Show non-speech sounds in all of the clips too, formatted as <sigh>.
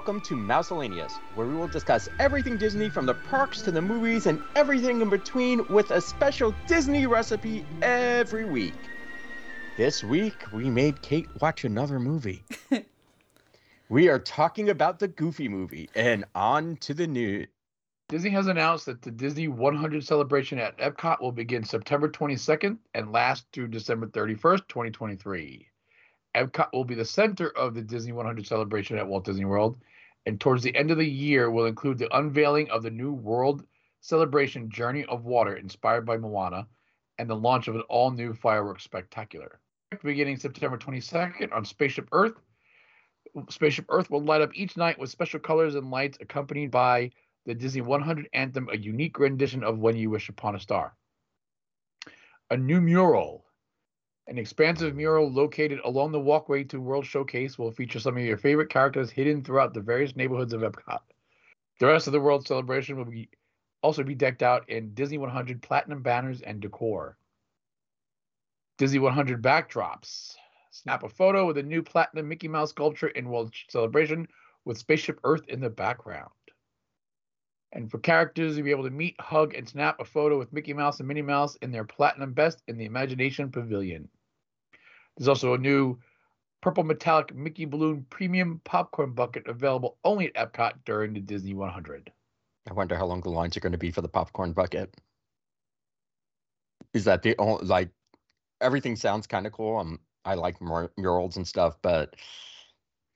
welcome to Mousellaneous, where we will discuss everything Disney from the parks to the movies and everything in between with a special Disney recipe every week. This week, we made Kate watch another movie. <laughs> we are talking about the Goofy movie, and on to the news. Disney has announced that the Disney 100 celebration at Epcot will begin September 22nd and last through December 31st, 2023. Epcot will be the center of the Disney 100 celebration at Walt Disney World, and towards the end of the year will include the unveiling of the new World Celebration Journey of Water inspired by Moana and the launch of an all new fireworks spectacular. Beginning September 22nd on Spaceship Earth, Spaceship Earth will light up each night with special colors and lights accompanied by the Disney 100 anthem, a unique rendition of When You Wish Upon a Star. A new mural an expansive mural located along the walkway to World Showcase will feature some of your favorite characters hidden throughout the various neighborhoods of Epcot. The rest of the World celebration will be also be decked out in Disney 100 platinum banners and decor. Disney 100 backdrops. Snap a photo with a new platinum Mickey Mouse sculpture in World Celebration with Spaceship Earth in the background. And for characters, you'll be able to meet, hug, and snap a photo with Mickey Mouse and Minnie Mouse in their platinum best in the Imagination Pavilion. There's also a new purple metallic Mickey Balloon premium popcorn bucket available only at Epcot during the Disney 100. I wonder how long the lines are going to be for the popcorn bucket. Is that the only, like, everything sounds kind of cool. Um, I like mur- murals and stuff, but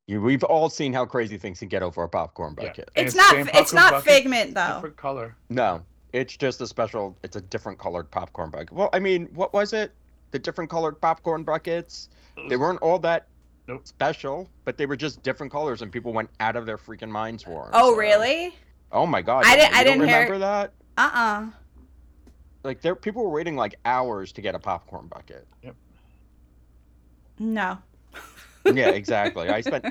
you, we've all seen how crazy things can get over a popcorn bucket. And It's it's not. It's not bucket, Figment though. Different color. No, it's just a special. It's a different colored popcorn bucket. Well, I mean, what was it? The different colored popcorn buckets. They weren't all that Nope. special, but they were just different colors, and people went out of their freaking minds for them. Oh so- really? Oh my god! I yeah, didn't- I you don't didn't hear- remember that. Uh uh Like there, people were waiting like hours to get a popcorn bucket. Yep. No. Yeah, exactly. I spent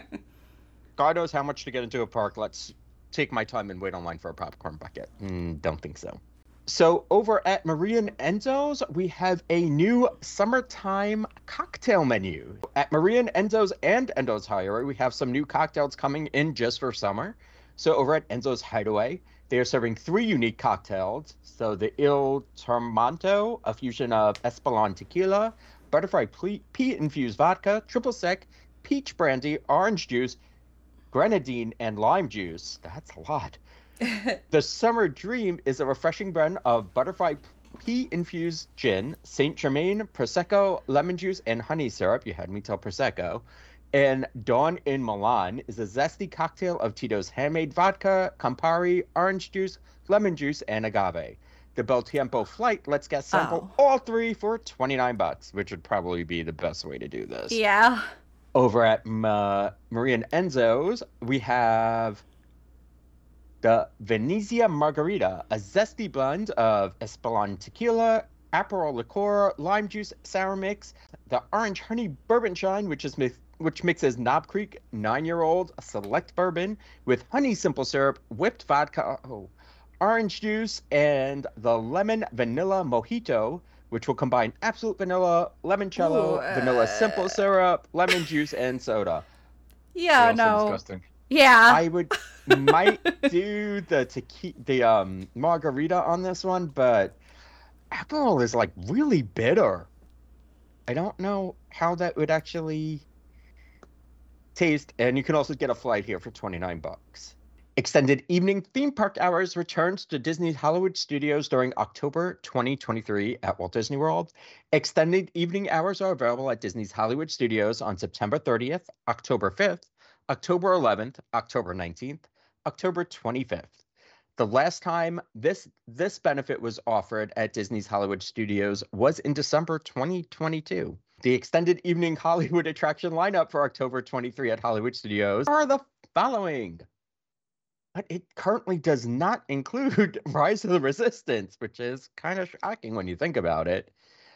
<laughs> God knows how much to get into a park. Let's take my time and wait online for a popcorn bucket. Mm, don't think so. So over at Maria and Enzo's, we have a new summertime cocktail menu. At Maria and Enzo's and Enzo's Hideaway, we have some new cocktails coming in just for summer. So over at Enzo's Hideaway, they are serving three unique cocktails. So the Il Tormento, a fusion of Espolon tequila, butterfly pea infused vodka, triple sec, peach brandy, orange juice, grenadine, and lime juice. That's a lot. <laughs> the Summer Dream is a refreshing blend of butterfly pea infused gin, Saint Germain, Prosecco, lemon juice, and honey syrup. You had me tell Prosecco. And Dawn in Milan is a zesty cocktail of Tito's handmade vodka, Campari, orange juice, lemon juice, and agave. The Bel Tiempo flight lets guests sample oh. all three for 29 bucks, which would probably be the best way to do this. yeah. Over at Ma- Maria and Enzo's, we have the Venezia Margarita, a zesty blend of Espolon tequila, Aperol liqueur, lime juice, sour mix, the orange honey bourbon shine, which is which mixes Knob Creek nine-year-old select bourbon with honey simple syrup, whipped vodka, oh, orange juice, and the lemon vanilla mojito, which will combine Absolut Vanilla, limoncello, Ooh, vanilla uh, simple syrup, lemon juice, and soda. Yeah. No. Disgusting. Yeah. I would might do the tequi- the um margarita on this one, but Aperol is like really bitter. I don't know how that would actually taste, and you can also get a flight here for 29 bucks. Extended evening theme park hours returns to Disney's Hollywood Studios during October 2023 at Walt Disney World. Extended evening hours are available at Disney's Hollywood Studios on September 30th, October 5th, October 11th, October 19th, October 25th. The last time this this benefit was offered at Disney's Hollywood Studios was in December 2022. The extended evening Hollywood attraction lineup for October 23 at Hollywood Studios are the following. But it currently does not include <laughs> Rise of the Resistance, which is kind of shocking when you think about it.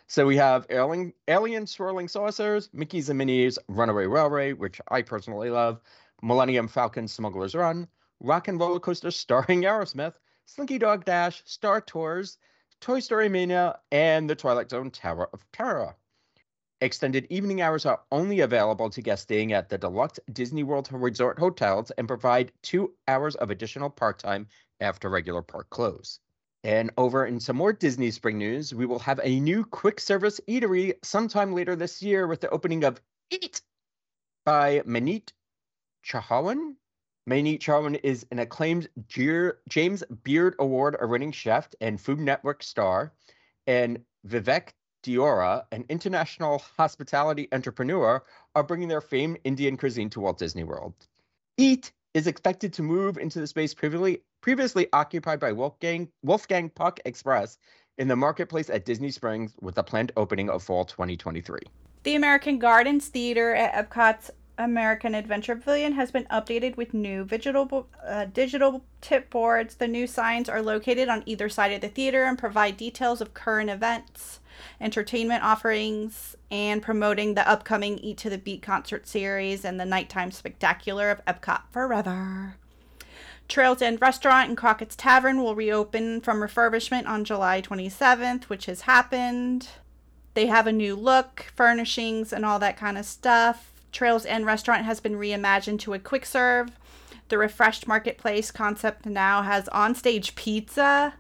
So we have Alien, Alien Swirling Saucers, Mickey's and Minnie's Runaway Railway, which I personally love, Millennium Falcon Smuggler's Run, Rock and Roller Coaster <laughs> starring Aerosmith, Slinky Dog Dash, Star Tours, Toy Story Mania, and the Twilight Zone Tower of Terror. Extended evening hours are only available to guests staying at the deluxe Disney World Resort hotels and provide two hours of additional park time after regular park close. And over in some more Disney Spring news, we will have a new quick service eatery sometime later this year with the opening of Eat by Maneet Chauhan. Maneet Chauhan is an acclaimed James Beard Award winning chef and Food Network star, and Vivek Deora, an international hospitality entrepreneur, are bringing their famed Indian cuisine to Walt Disney World. Eat is expected to move into the space previously, previously occupied by Wolfgang, Wolfgang Puck Express in the marketplace at Disney Springs with a planned opening of fall 2023. The American Gardens Theater at Epcot's American Adventure Pavilion has been updated with new digital uh, digital tip boards. The new signs are located on either side of the theater and provide details of current events entertainment offerings, and promoting the upcoming Eat to the Beat concert series and the nighttime spectacular of Epcot Forever. Trails End Restaurant and Crockett's Tavern will reopen from refurbishment on July 27th, which has happened. They have a new look, furnishings, and all that kind of stuff. Trails End Restaurant has been reimagined to a quick serve. The refreshed marketplace concept now has onstage pizza,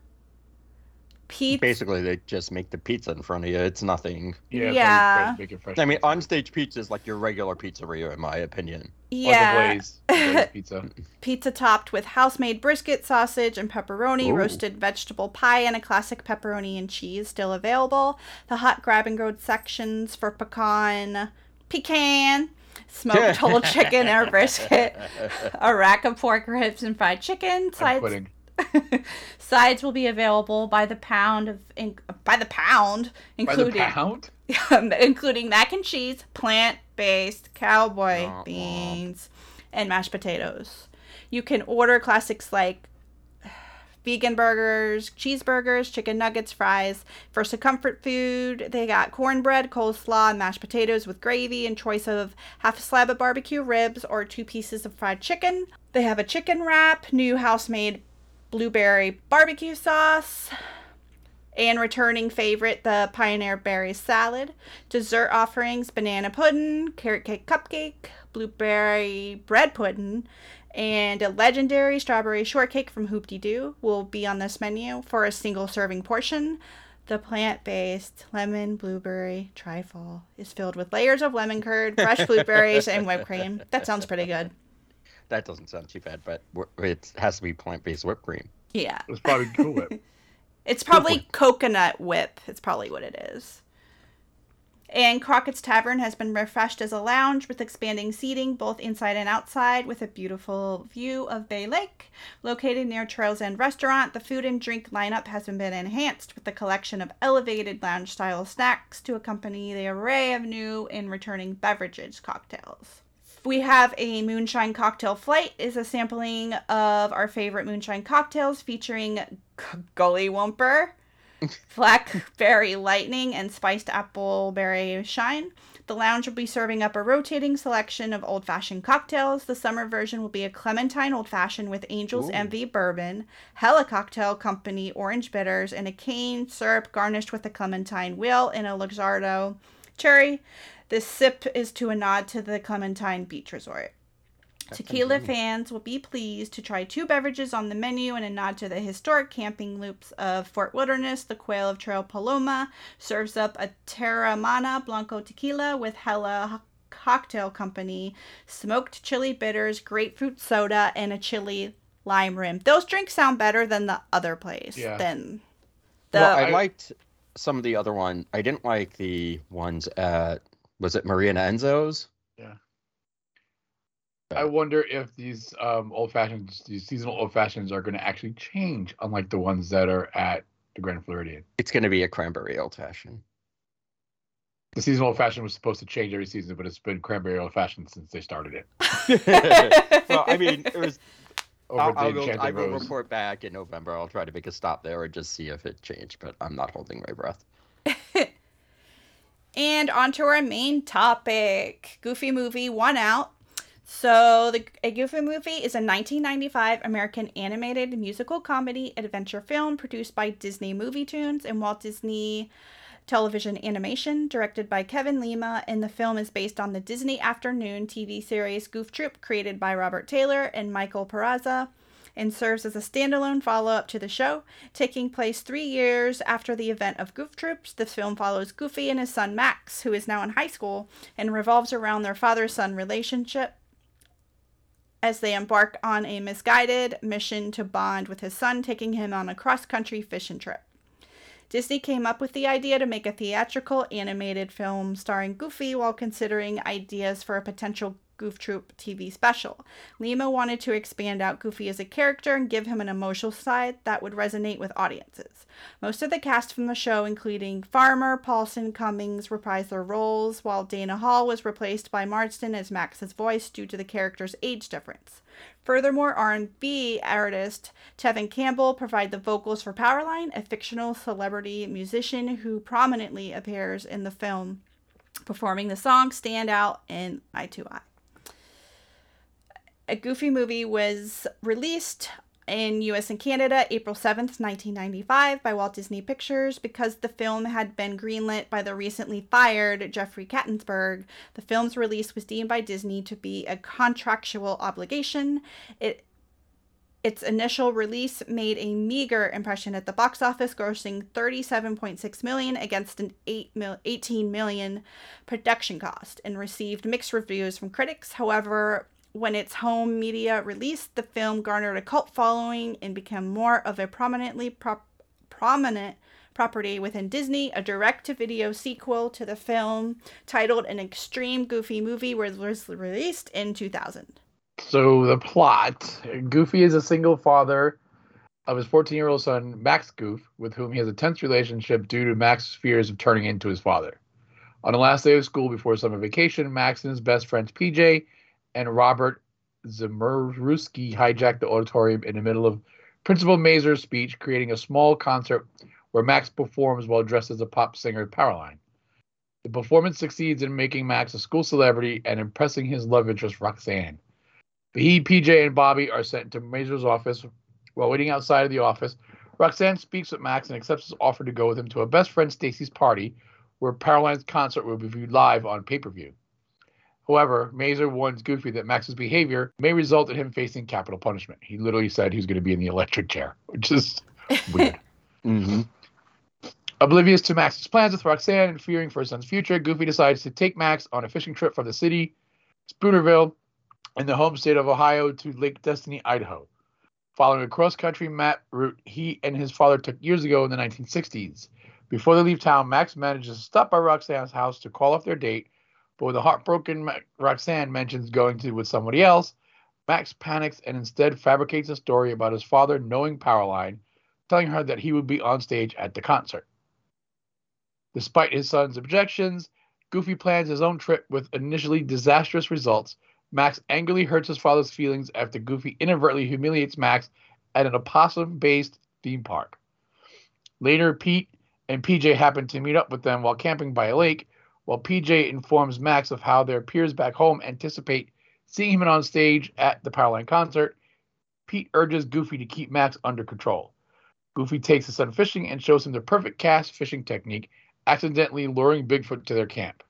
pizza. Basically, they just make the pizza in front of you. It's nothing. Yeah. yeah. Make it fresh I mean, on-stage pizza is like your regular pizzeria, in my opinion. Yeah. Glaze, glaze <laughs> pizza. pizza topped with house-made brisket, sausage, and pepperoni, Ooh. roasted vegetable pie, and a classic pepperoni and cheese still available. The hot grab-and-go sections for pecan, pecan, smoked whole <laughs> chicken or brisket, a rack of pork ribs and fried chicken. Sides, <laughs> Sides will be available by the pound of in, by the pound, including the pound? <laughs> including mac and cheese, plant-based cowboy beans, and mashed potatoes. You can order classics like <sighs> vegan burgers, cheeseburgers, chicken nuggets, fries. For some comfort food, they got cornbread, coleslaw, and mashed potatoes with gravy and choice of half a slab of barbecue ribs or two pieces of fried chicken. They have a chicken wrap, new house-made blueberry barbecue sauce, and returning favorite, the Pioneer Berry Salad. Dessert offerings, banana pudding, carrot cake cupcake, blueberry bread pudding, and a legendary strawberry shortcake from Hoop-Dee-Doo will be on this menu for a single serving portion. The plant based lemon blueberry trifle is filled with layers of lemon curd, fresh <laughs> blueberries, and whipped cream. That sounds pretty good that doesn't sound too bad, but it has to be plant based whipped cream. Yeah. It's probably Cool Whip. <laughs> it's probably coconut whip. It's probably what it is. And Crockett's Tavern has been refreshed as a lounge with expanding seating both inside and outside with a beautiful view of Bay Lake. Located near Trails End Restaurant, the food and drink lineup has been enhanced with a collection of elevated lounge style snacks to accompany the array of new and returning beverages cocktails we have a moonshine cocktail flight is a sampling of our favorite moonshine cocktails featuring <laughs> Gully Whumper <laughs> blackberry lightning and spiced appleberry shine the lounge will be serving up a rotating selection of old fashioned cocktails. The summer version will be a clementine old fashioned with Angel's Ooh. Envy bourbon, Hella Cocktail Company orange bitters, and a cane syrup garnished with a clementine wheel and a Luxardo cherry. This sip is to a nod to the Clementine Beach Resort. Tequila fans will be pleased to try two beverages on the menu and a nod to the historic camping loops of Fort Wilderness. The Quail of Trail Paloma serves up a Teremana Blanco tequila with Hella Cocktail Company, smoked chili bitters, grapefruit soda, and a chili lime rim. Those drinks sound better than the other place. Yeah. Than the. Well, I liked some of the other one. I didn't like the ones at was it Maria and Enzo's? Yeah. I wonder if these um, old fashions, these seasonal old fashions, are going to actually change, unlike the ones that are at the Grand Floridian. It's going to be a cranberry old fashioned. The seasonal old fashioned was supposed to change every season, but it's been cranberry old fashioned since they started it. <laughs> <laughs> well, I mean, it was. I'll, I'll go, I will report back in November. I'll try to make a stop there and just see if it changed, but I'm not holding my breath. <laughs> And on to our main topic. Goofy Movie One Out. So, the, A Goofy Movie is a 1995 American animated musical comedy adventure film produced by Disney MovieToons and Walt Disney television animation directed by Kevin Lima, and the film is based on the Disney Afternoon TV series Goof Troop created by Robert Taylor and Michael Peraza and serves as a standalone follow up to the show. Taking place three years after the event of Goof Troops, The film follows Goofy and his son Max, who is now in high school, and revolves around their father son relationship as they embark on a misguided mission to bond with his son, taking him on a cross country fishing trip. Disney came up with the idea to make a theatrical animated film starring Goofy while considering ideas for a potential Goof Troop TV special. Lima wanted to expand out Goofy as a character and give him an emotional side that would resonate with audiences. Most of the cast from the show, including Farmer, Paulsen, Cummings, reprised their roles, while Dana Hill was replaced by Marsden as Max's voice due to the character's age difference. Furthermore, R&B artist Tevin Campbell provided the vocals for Powerline, a fictional celebrity musician who prominently appears in the film, performing the song Stand Out in Eye to Eye. A Goofy movie was released in US and Canada April 7th, 1995 by Walt Disney Pictures because the film had been greenlit by the recently fired Jeffrey Katzenberg. The film's release was deemed by Disney to be a contractual obligation. It its initial release made a meager impression at the box office, grossing 37.6 million against an 8 mil- 18 million production cost and received mixed reviews from critics. However, when its home media released, the film garnered a cult following and became more of a prominently prominent property within Disney. A direct-to-video sequel to the film titled "An Extreme Goofy Movie" was released in 2000. So the plot: Goofy is a single father of his 14-year-old son Max Goof, with whom he has a tense relationship due to Max's fears of turning into his father. On the last day of school before summer vacation, Max and his best friend PJ and Robert Zimuruski hijacked the auditorium in the middle of Principal Mazur's speech, creating a small concert where Max performs while dressed as a pop singer Powerline. The performance succeeds in making Max a school celebrity and impressing his love interest, Roxanne. He, PJ, and Bobby are sent to Mazur's office. While waiting outside of the office, Roxanne speaks with Max and accepts his offer to go with him to a best friend Stacy's party, where Powerline's concert will be viewed live on pay per view. However, Mazur warns Goofy that Max's behavior may result in him facing capital punishment. He literally said he was going to be in the electric chair, <laughs> which is weird. <laughs> Mm-hmm. Oblivious to Max's plans with Roxanne and fearing for his son's future, Goofy decides to take Max on a fishing trip from the city, Spoonerville, in the home state of Ohio to Lake Destiny, Idaho. Following a cross country map route he and his father took years ago in the 1960s. Before they leave town, Max manages to stop by Roxanne's house to call off their date but when the heartbroken Roxanne mentions going to with somebody else, Max panics and instead fabricates a story about his father knowing Powerline, telling her that he would be on stage at the concert. Despite his son's objections, Goofy plans his own trip with initially disastrous results. Max angrily hurts his father's feelings after Goofy inadvertently humiliates Max at an opossum based theme park. Later, Pete and PJ happen to meet up with them while camping by a lake, while PJ informs Max of how their peers back home anticipate seeing him on stage at the Powerline concert, Pete urges Goofy to keep Max under control. Goofy takes his son fishing and shows him the perfect cast fishing technique, accidentally luring Bigfoot to their camp.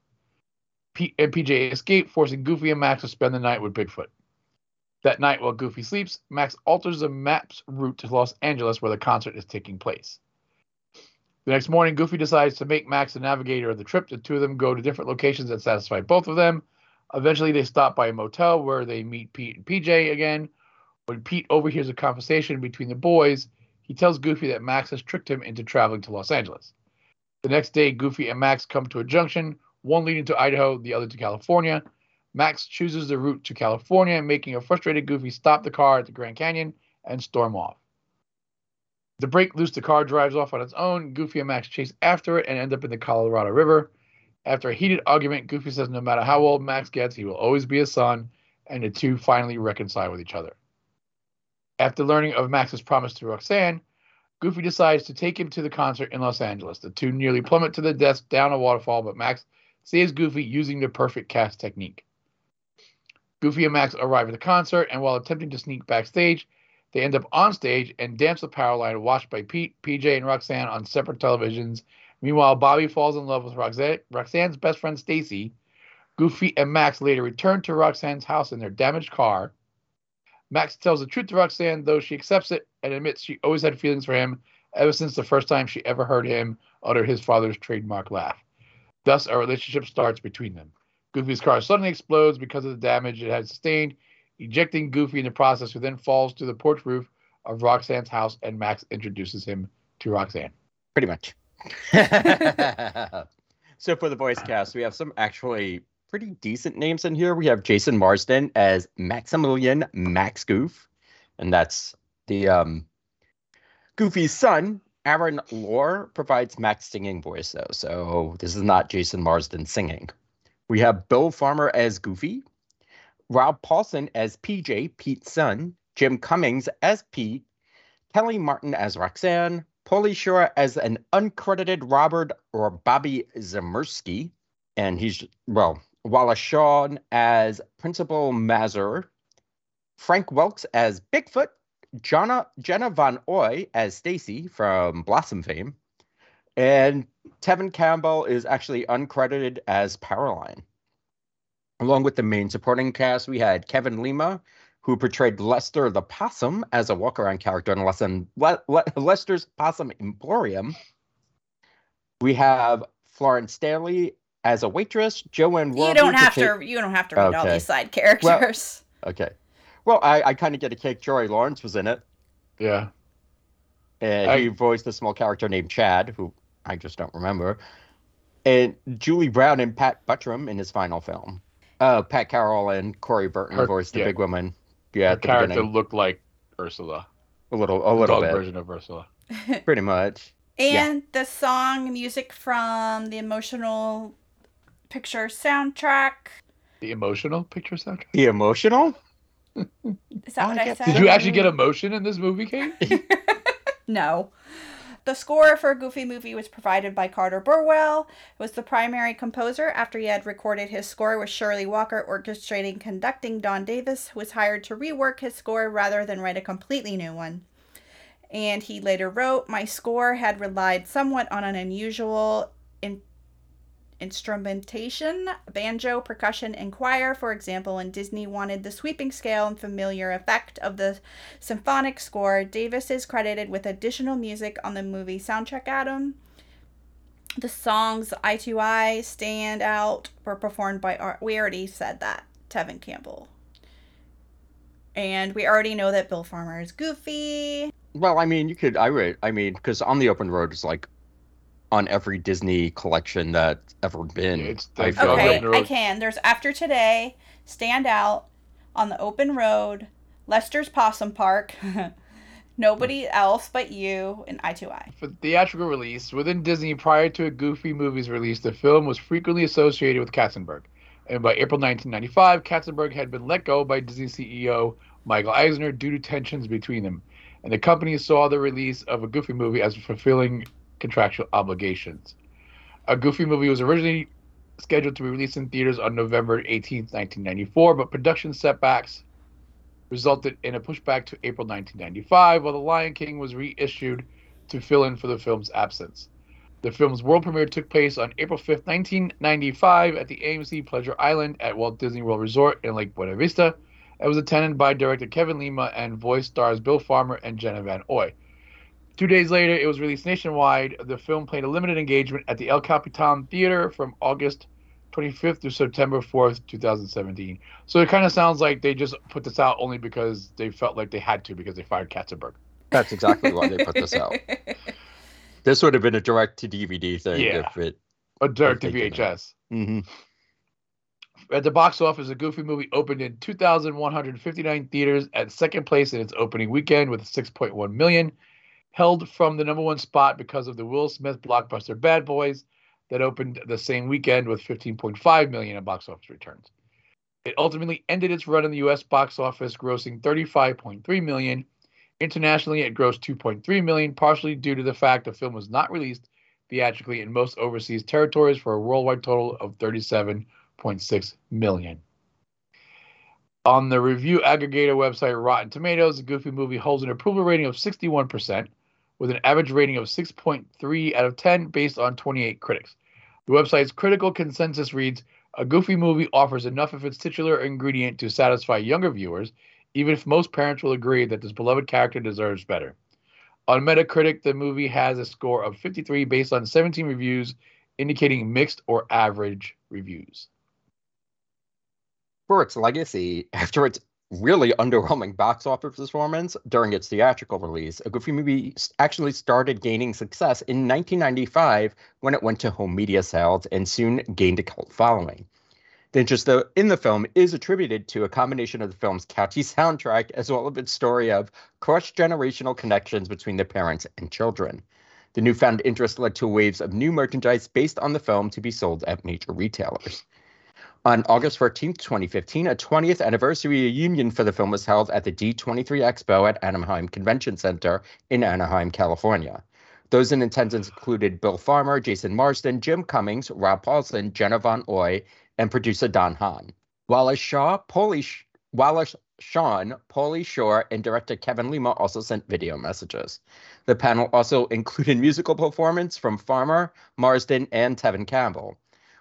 Pete and PJ escape, forcing Goofy and Max to spend the night with Bigfoot. That night, while Goofy sleeps, Max alters the map's route to Los Angeles where the concert is taking place. The next morning, Goofy decides to make Max the navigator of the trip. The two of them go to different locations that satisfy both of them. Eventually, they stop by a motel where they meet Pete and PJ again. When Pete overhears a conversation between the boys, he tells Goofy that Max has tricked him into traveling to Los Angeles. The next day, Goofy and Max come to a junction, one leading to Idaho, the other to California. Max chooses the route to California, making a frustrated Goofy stop the car at the Grand Canyon and storm off. The break loose, the car drives off on its own. Goofy and Max chase after it and end up in the Colorado River. After a heated argument, Goofy says no matter how old Max gets, he will always be his son, and the two finally reconcile with each other. After learning of Max's promise to Roxanne, Goofy decides to take him to the concert in Los Angeles. The two nearly plummet to the death down a waterfall, but Max saves Goofy using the perfect cast technique. Goofy and Max arrive at the concert, and while attempting to sneak backstage, They end up on stage and dance with Powerline, watched by Pete, PJ, and Roxanne on separate televisions. Meanwhile, Bobby falls in love with Roxanne, Roxanne's best friend Stacy. Goofy and Max later return to Roxanne's house in their damaged car. Max tells the truth to Roxanne, though she accepts it and admits she always had feelings for him ever since the first time she ever heard him utter his father's trademark laugh. Thus, a relationship starts between them. Goofy's car suddenly explodes because of the damage it had sustained, ejecting Goofy in the process, who then falls to the porch roof of Roxanne's house, and Max introduces him to Roxanne. Pretty much. <laughs> so for the voice cast, we have some actually pretty decent names in here. We have Jason Marsden as Maximilian Max Goof, and that's the um, Goofy's son. Aaron Lohr provides Max singing voice though, so this is not Jason Marsden singing. We have Bill Farmer as Goofy, Rob Paulsen as PJ, Pete's son, Jim Cummings as Pete, Kellie Martin as Roxanne, Pauly Shore as an uncredited Robert or Bobby Zemirsky, and he's well, Wallace Shawn as Principal Mazur, Frank Welker as Bigfoot, Jonna, Jenna Von Oy as Stacy from Blossom fame, and Tevin Campbell is actually uncredited as Powerline. Along with the main supporting cast, we had Kevin Lima, who portrayed Lester the Possum as a walk around character in Lesson, Le- Le- Lester's Possum Emporium. We have Florence Stanley as a waitress, Joanne You don't have to. You don't have to read okay. all these side characters. Well, <laughs> okay. Well, I, I kind of get a kick. Joey Lawrence was in it. Yeah. And I... he voiced a small character named Chad, who I just don't remember. And Julie Brown and Pat Buttram in his final film. Uh, Pat Carroll and Corey Burton Her, voiced the yeah. big woman. Yeah, the character beginning. looked like Ursula. A little, a little bit. version of Ursula. <laughs> Pretty much. And yeah. the song music from the emotional picture soundtrack. The emotional picture soundtrack. The emotional. Is that what I, I said? Did you actually get emotion in this movie, Kate? <laughs> <laughs> no. The score for Goofy Movie was provided by Carter Burwell, who was the primary composer after he had recorded his score with Shirley Walker orchestrating conducting Don Davis, who was hired to rework his score rather than write a completely new one. And he later wrote, My score had relied somewhat on an unusual instrumentation, banjo, percussion, and choir, for example, and Disney wanted the sweeping scale and familiar effect of the symphonic score. Davis is credited with additional music on the movie soundtrack Adam. The songs Eye to Eye, Stand Out were performed by, Art. we already said that, Tevin Campbell. And we already know that Bill Farmer is goofy. Well, I mean, you could, I would, I mean, because On the Open Road is like on every Disney collection that's ever been. It's I okay, I can. There's After Today, Stand Out, On the Open Road, Lester's Possum Park, <laughs> Nobody Else But You, and Eye to Eye. For theatrical release, within Disney prior to a Goofy movie's release, the film was frequently associated with Katzenberg. And by April 1995, Katzenberg had been let go by Disney CEO Michael Eisner due to tensions between them. And the company saw the release of a Goofy movie as fulfilling contractual obligations. A Goofy movie was originally scheduled to be released in theaters on November 18, 1994, but production setbacks resulted in a pushback to April 1995, while The Lion King was reissued to fill in for the film's absence. The film's world premiere took place on April 5, 1995, at the AMC Pleasure Island at Walt Disney World Resort in Lake Buena Vista. It was attended by director Kevin Lima and voice stars Bill Farmer and Jenna Von Oy. Two days later, it was released nationwide. The film played a limited engagement at the El Capitan Theater from August 25th through September 4th, 2017. So it kind of sounds like they just put this out only because they felt like they had to because they fired Katzenberg. That's exactly why they put this out. <laughs> This would have been a direct to DVD thing yeah. if it. A direct to VHS. Mm-hmm. At the box office, the Goofy movie opened in 2,159 theaters at second place in its opening weekend with 6.1 million held from the number one spot because of the Will Smith blockbuster Bad Boys that opened the same weekend with 15.5 million in box office returns. It ultimately ended its run in the US box office grossing 35.3 million. Internationally, it grossed 2.3 million, partially due to the fact the film was not released theatrically in most overseas territories for a worldwide total of 37.6 million. On the review aggregator website Rotten Tomatoes, the Goofy movie holds an approval rating of 61%, with an average rating of 6.3 out of 10 based on 28 critics. The website's critical consensus reads A Goofy movie offers enough of its titular ingredient to satisfy younger viewers, even if most parents will agree that this beloved character deserves better. On Metacritic, the movie has a score of 53 based on 17 reviews, indicating mixed or average reviews. For its legacy, <laughs> after its really <laughs> underwhelming box office performance during its theatrical release, a Goofy movie actually started gaining success in 1995 when it went to home media sales and soon gained a cult following. The interest in the film is attributed to a combination of the film's catchy soundtrack as well as its story of cross generational connections between the parents and children. The newfound interest led to waves of new merchandise based on the film to be sold at major retailers. On August 14th, 2015, a 20th anniversary reunion for the film was held at the D23 Expo at Anaheim Convention Center in Anaheim, California. Those in attendance included Bill Farmer, Jason Marsden, Jim Cummings, Rob Paulsen, Jenna Von Oy, and producer Don Hahn. Wallace Shaw, Pauly, Wallace Shawn, Pauly Shore, and director Kevin Lima also sent video messages. The panel also included musical performance from Farmer, Marsden, and Tevin Campbell.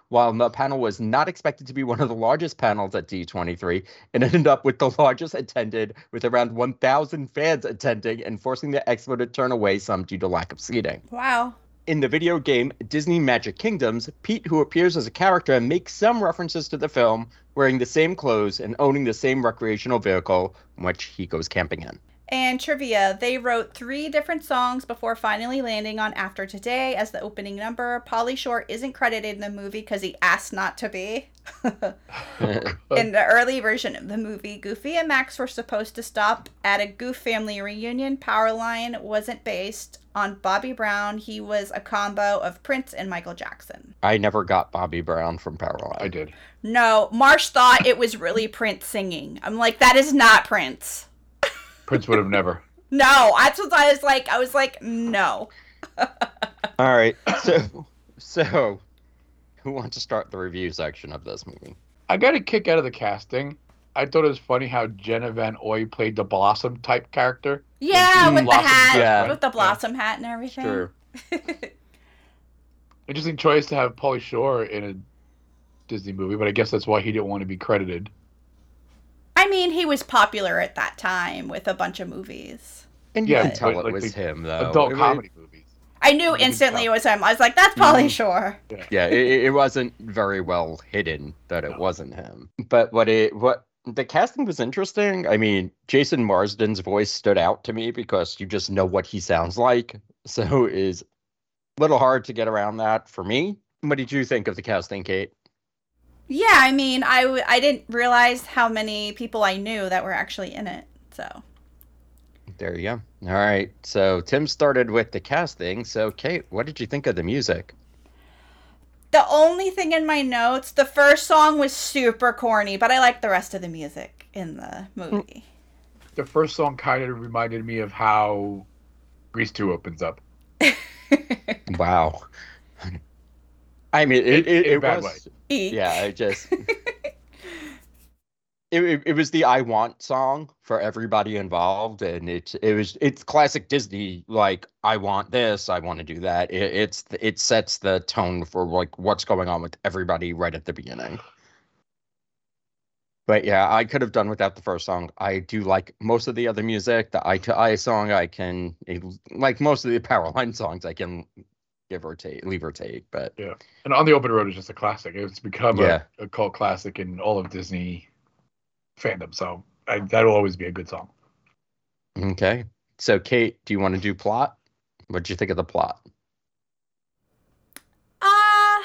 While the panel was not expected to be one of the largest panels at D23, it ended up with the largest attended, with around 1,000 fans attending and forcing the expo to turn away some due to lack of seating. Wow. In the video game Disney Magic Kingdoms, Pete, who appears as a character, and makes some references to the film, wearing the same clothes and owning the same recreational vehicle, in which he goes camping in. And trivia, they wrote three different songs before finally landing on After Today as the opening number. Pauly Shore isn't credited in the movie because he asked not to be. <laughs> in the early version of the movie, Goofy and Max were supposed to stop at a Goof family reunion. Powerline wasn't based on Bobby Brown. He was a combo of Prince and Michael Jackson. I never got Bobby Brown from Powerline. I did. No, Marsh thought it was really Prince singing. I'm like, that is not Prince. Prince would have never. <laughs> No, that's what I was like. I was like, no. <laughs> All right. So, so who wants to start the review section of this movie? I got a kick out of the casting. I thought it was funny how Jenna Von Oy played the Blossom type character. Yeah, with the hat, yeah. with the Blossom yeah. hat and everything. Sure. <laughs> Interesting choice to have Pauly Shore in a Disney movie, but I guess that's why he didn't want to be credited. I mean, he was popular at that time with a bunch of movies. And yeah, you tell it like was him though. Adult comedy movies. I knew instantly it was him. I was like, "That's Pauly mm-hmm. Shore." Yeah, yeah it, it, wasn't very well hidden that it no. wasn't him. But what it what the casting was interesting. I mean, Jason Marsden's voice stood out to me because you just know what he sounds like. So is a little hard to get around that for me. What did you think of the casting, Kate? Yeah, I mean, I w- I didn't realize how many people I knew that were actually in it. So there you go. All right. So Tim started with the casting. So Kate, what did you think of the music? The only thing in my notes, the first song was super corny, but I liked the rest of the music in the movie. The first song kind of reminded me of how Grease 2 opens up. <laughs> wow. I mean, it, it, it was. Way. Yeah, it just. <laughs> It, it, it, was the I want song for everybody involved, and it it was it's classic Disney like I want this, I want to do that. It, it's it sets the tone for like what's going on with everybody right at the beginning. But yeah, I could have done without the first song. I do like most of the other music. The Eye to Eye song, I can like most of the Powerline songs. I can give or take, leave or take. But yeah, and on the open road is just a classic. It's become yeah. a, a, cult classic in all of Disney fandom. So I, that'll always be a good song. Okay, so Kate, do you want to do plot? What did you think of the plot? Uh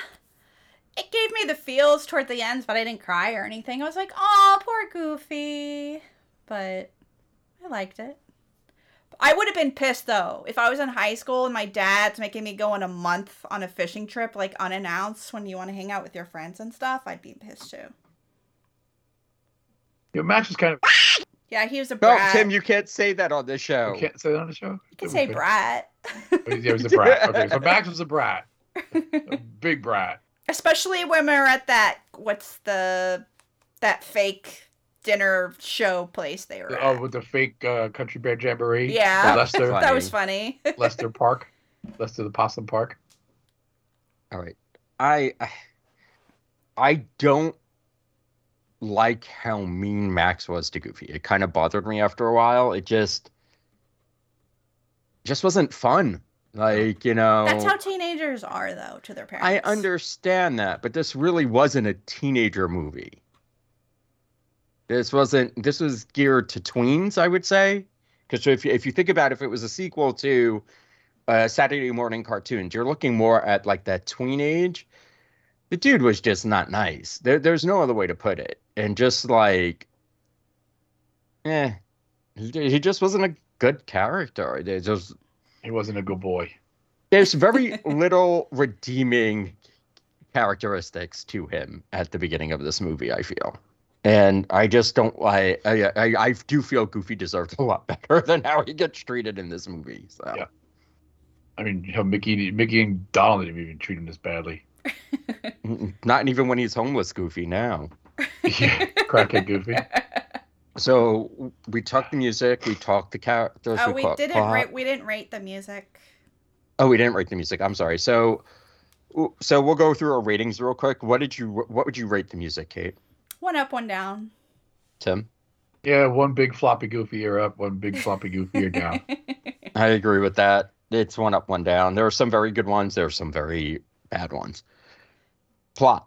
it gave me the feels toward the ends, but I didn't cry or anything. I was like, "Oh, poor Goofy," but I liked it. I would have been pissed though if I was in high school and my dad's making me go on a month on a fishing trip like unannounced when you want to hang out with your friends and stuff. I'd be pissed too. Your Max is kind of. Yeah, he was a brat. No, Tim, you can't say that on this show. You can't say that on the show. You can say brat. oh, he was a brat. <laughs> Okay, so Max was a brat, a big brat. Especially when we are at that. What's the that fake dinner show place they were Oh, at. with the fake uh, country bear jamboree. Yeah. Lester, that was funny. <laughs> Lester Park, Lester the Possum Park. All right. I I- I don't like how mean Max was to Goofy. It kind of bothered me after a while. It just just wasn't fun. Like, you know, That's how teenagers are, though, to their parents. I understand that, but this really wasn't a teenager movie. This wasn't this was geared to tweens, I would say. Because if you, if you think about it, if it was a sequel to uh, Saturday morning cartoons, you're looking more at like that tween age. The dude was just not nice. There, there's no other way to put it. And just like, eh, he, he just wasn't a good character. There's just He wasn't a good boy. there's very <laughs> little redeeming characteristics to him at the beginning of this movie. I feel, and I just don't. I I I, I do feel Goofy deserves a lot <laughs> better than how he gets treated in this movie. So Yeah. I mean, how Mickey, Mickey and Donald didn't even treat him this badly. not even when he's homeless, Goofy now. <laughs> Yeah, crackhead Goofy. <laughs> So we talked the music, we talked the characters. Oh, we talked didn't plot. rate. We didn't rate the music. Oh, we didn't rate the music. I'm sorry. So, so we'll go through our ratings real quick. What did you? What would you rate the music, Kate? One up, one down. Tim? Yeah, one big floppy Goofy ear up, one big floppy Goofy ear down. <laughs> I agree with that. It's one up, one down. There are some very good ones. There are some very bad ones. Plot.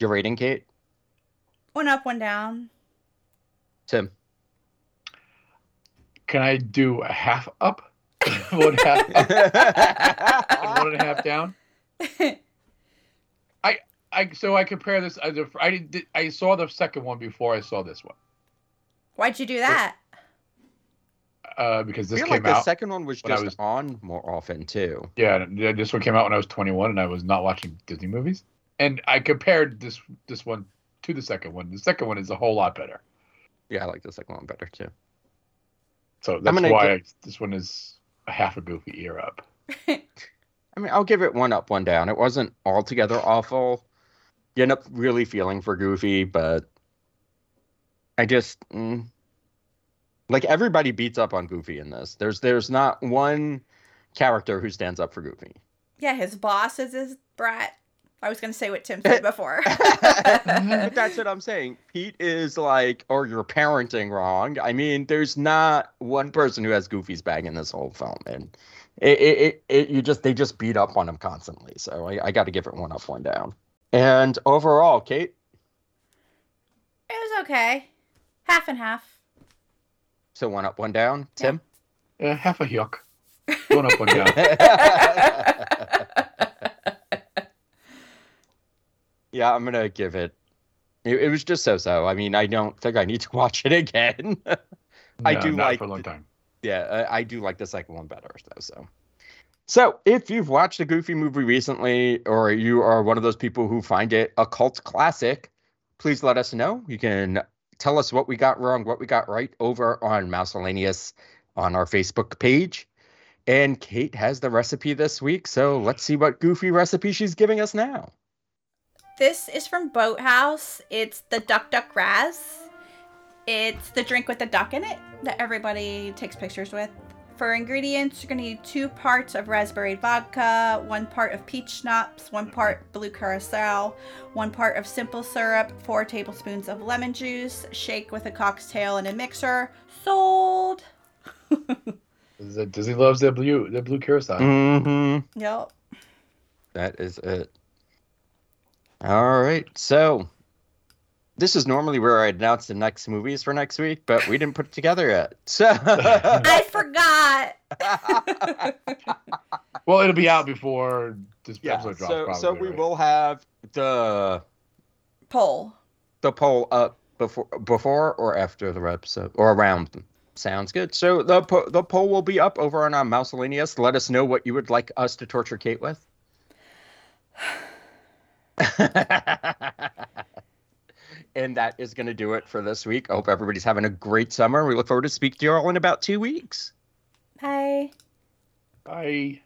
Your rating, Kate? one up, one down. Tim? Can I do a half up? <laughs> one half up <laughs> and one and a half down? I so I compare this. I, I did. I saw the second one before I saw this one Why'd you do that? uh, because I this feel came like the out. second one was when I just was- on more often, too. Yeah, yeah, this one came out when I was 21 and I was not watching Disney movies. And I compared this this one to the second one. The second one is a whole lot better. Yeah, I like the second one better, too. So that's gonna why I, this one is a half a goofy ear up. <laughs> I mean, I'll give it one up, one down. It wasn't altogether awful. You end up really feeling for Goofy, but I just mm, like everybody beats up on Goofy in this. There's there's not one character who stands up for Goofy. Yeah, his boss is his brat. I was gonna say what Tim said <laughs> before. <laughs> but that's what I'm saying. Pete is like, or you're parenting wrong. I mean, there's not one person who has Goofy's bag in this whole film, and it, it, it, it you just they just beat up on him constantly. So I, I got to give it one up, one down. And overall, Kate, It was okay. Half and half. so one up, one down. Tim. Yeah, half a yuck. Going up, one down. <laughs> <laughs> yeah, I'm gonna give it. It, it was just so-so. I mean, I don't think I need to watch it again. <laughs> I No, do not like for a long time. yeah, I, I do like the second one better though. So, so if you've watched a Goofy movie recently, or you are one of those people who find it a cult classic, please let us know. You can tell us what we got wrong, what we got right over on Mousellaneous on our Facebook page. And Kate has the recipe this week, so let's see what Goofy recipe she's giving us now. This is from Boathouse. It's the Duck Duck Raz. It's the drink with the duck in it that everybody takes pictures with. For ingredients, you're gonna need two parts of raspberry vodka, one part of peach schnapps, one part blue curacao, one part of simple syrup, four tablespoons of lemon juice. Shake with a cocktail in a mixer. Sold. <laughs> Is it- Disney loves their blue, the blue curacao. Mm-hmm. Yep. That is it. All right. So this is normally where I announce the next movies for next week, but we didn't put it together yet. So <laughs> <laughs> I forgot. <laughs> Well, it'll be out before this yeah. episode drops. So probably, so we right? will have the Poll. the poll up before before or after the episode or around. Sounds good. So the po- the poll will be up over on uh, our Mousellaneous. Let us know what you would like us to torture Kate with. <laughs> and that is going to do it for this week. I hope everybody's having a great summer. We look forward to speaking to you all in about two weeks. Bye. Bye.